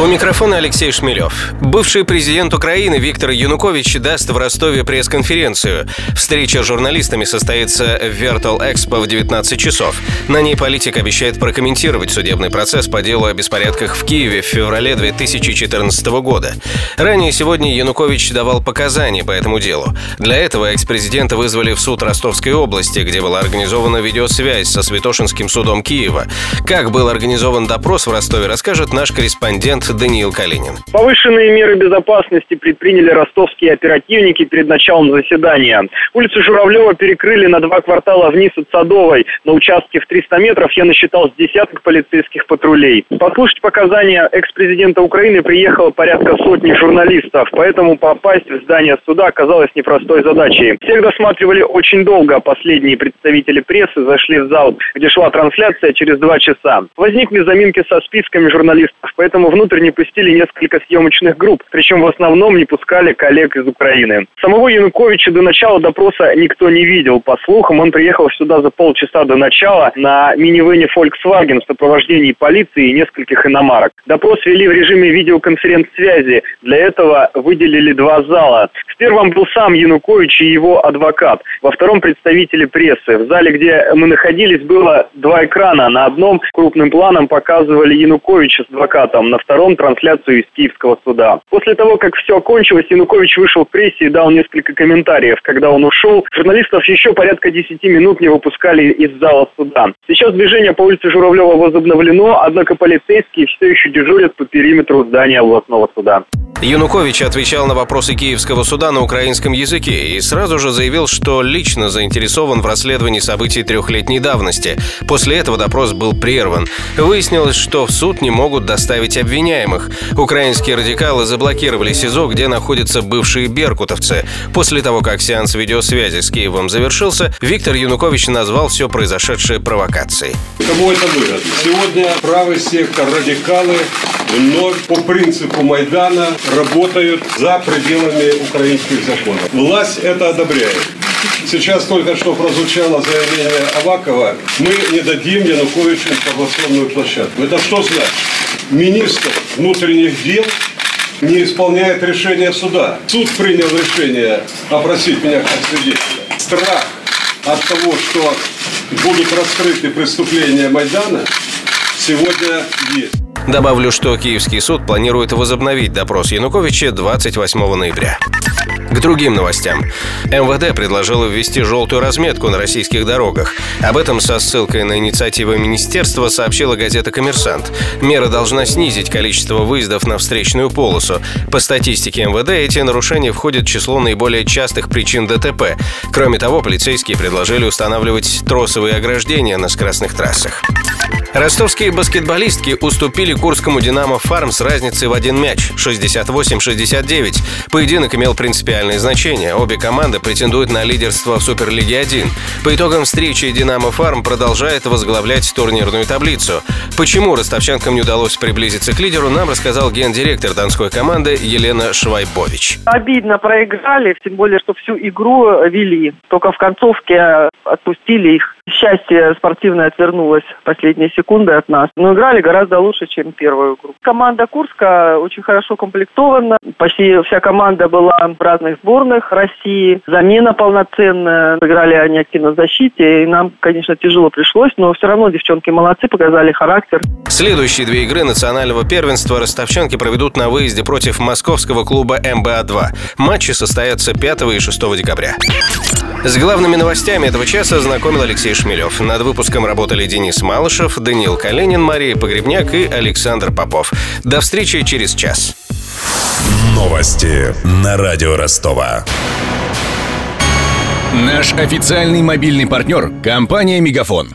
У микрофона Алексей Шмелев. Бывший президент Украины Виктор Янукович даст в Ростове пресс-конференцию. Встреча с журналистами состоится в Virtual Expo в 19 часов. На ней политик обещает прокомментировать судебный процесс по делу о беспорядках в Киеве в феврале 2014 года. Ранее сегодня Янукович давал показания по этому делу. Для этого экс-президента вызвали в суд Ростовской области, где была организована видеосвязь со Святошинским судом Киева. Как был организован допрос в Ростове, расскажет наш корреспондент Даниил Калинин. Повышенные меры безопасности предприняли ростовские оперативники перед началом заседания. Улицу Журавлева перекрыли на два квартала вниз от Садовой. На участке в 300 метров я насчитал с десяток полицейских патрулей. Послушать показания экс-президента Украины приехало порядка сотни журналистов, поэтому попасть в здание суда оказалось непростой задачей. Всех досматривали очень долго. Последние представители прессы зашли в зал, где шла трансляция через два часа. Возникли заминки со списками журналистов, поэтому внутрь внутрь не пустили несколько съемочных групп, причем в основном не пускали коллег из Украины. Самого Януковича до начала допроса никто не видел. По слухам, он приехал сюда за полчаса до начала на минивене Volkswagen в сопровождении полиции и нескольких иномарок. Допрос вели в режиме видеоконференц-связи. Для этого выделили два зала. В первом был сам Янукович и его адвокат. Во втором представители прессы. В зале, где мы находились, было два экрана. На одном крупным планом показывали Януковича с адвокатом, на втором трансляцию из Киевского суда. После того, как все окончилось, Янукович вышел в прессе и дал несколько комментариев. Когда он ушел, журналистов еще порядка 10 минут не выпускали из зала суда. Сейчас движение по улице Журавлева возобновлено, однако полицейские все еще дежурят по периметру здания областного суда. Янукович отвечал на вопросы Киевского суда на украинском языке и сразу же заявил, что лично заинтересован в расследовании событий трехлетней давности. После этого допрос был прерван. Выяснилось, что в суд не могут доставить обвиняемых. Украинские радикалы заблокировали СИЗО, где находятся бывшие беркутовцы. После того, как сеанс видеосвязи с Киевом завершился, Виктор Янукович назвал все произошедшее провокацией. Кому это выгодно? Сегодня правый сектор, радикалы вновь по принципу Майдана работают за пределами украинских законов. Власть это одобряет. Сейчас только что прозвучало заявление Авакова. Мы не дадим Януковичу информационную площадку. Это что значит? Министр внутренних дел не исполняет решение суда. Суд принял решение опросить меня как свидетеля. Страх от того, что будут раскрыты преступления Майдана, сегодня есть. Добавлю, что Киевский суд планирует возобновить допрос Януковича 28 ноября. К другим новостям. МВД предложило ввести желтую разметку на российских дорогах. Об этом со ссылкой на инициативу министерства сообщила газета «Коммерсант». Мера должна снизить количество выездов на встречную полосу. По статистике МВД, эти нарушения входят в число наиболее частых причин ДТП. Кроме того, полицейские предложили устанавливать тросовые ограждения на скоростных трассах. Ростовские баскетболистки уступили курскому «Динамо Фарм» с разницей в один мяч – 68-69. Поединок имел принципиальное значение. Обе команды претендуют на лидерство в Суперлиге 1. По итогам встречи «Динамо Фарм» продолжает возглавлять турнирную таблицу. Почему ростовчанкам не удалось приблизиться к лидеру, нам рассказал гендиректор донской команды Елена Швайбович. Обидно проиграли, тем более, что всю игру вели. Только в концовке отпустили их счастье спортивное отвернулось в последние секунды от нас. Но играли гораздо лучше, чем первую игру. Команда Курска очень хорошо комплектована. Почти вся команда была в разных сборных России. Замена полноценная. Играли они активно в защите. И нам, конечно, тяжело пришлось, но все равно девчонки молодцы, показали характер. Следующие две игры национального первенства ростовчанки проведут на выезде против московского клуба МБА-2. Матчи состоятся 5 и 6 декабря. С главными новостями этого часа знакомил Алексей Шмелев. Над выпуском работали Денис Малышев, Даниил Калинин, Мария Погребняк и Александр Попов. До встречи через час. Новости на радио Ростова. Наш официальный мобильный партнер – компания «Мегафон».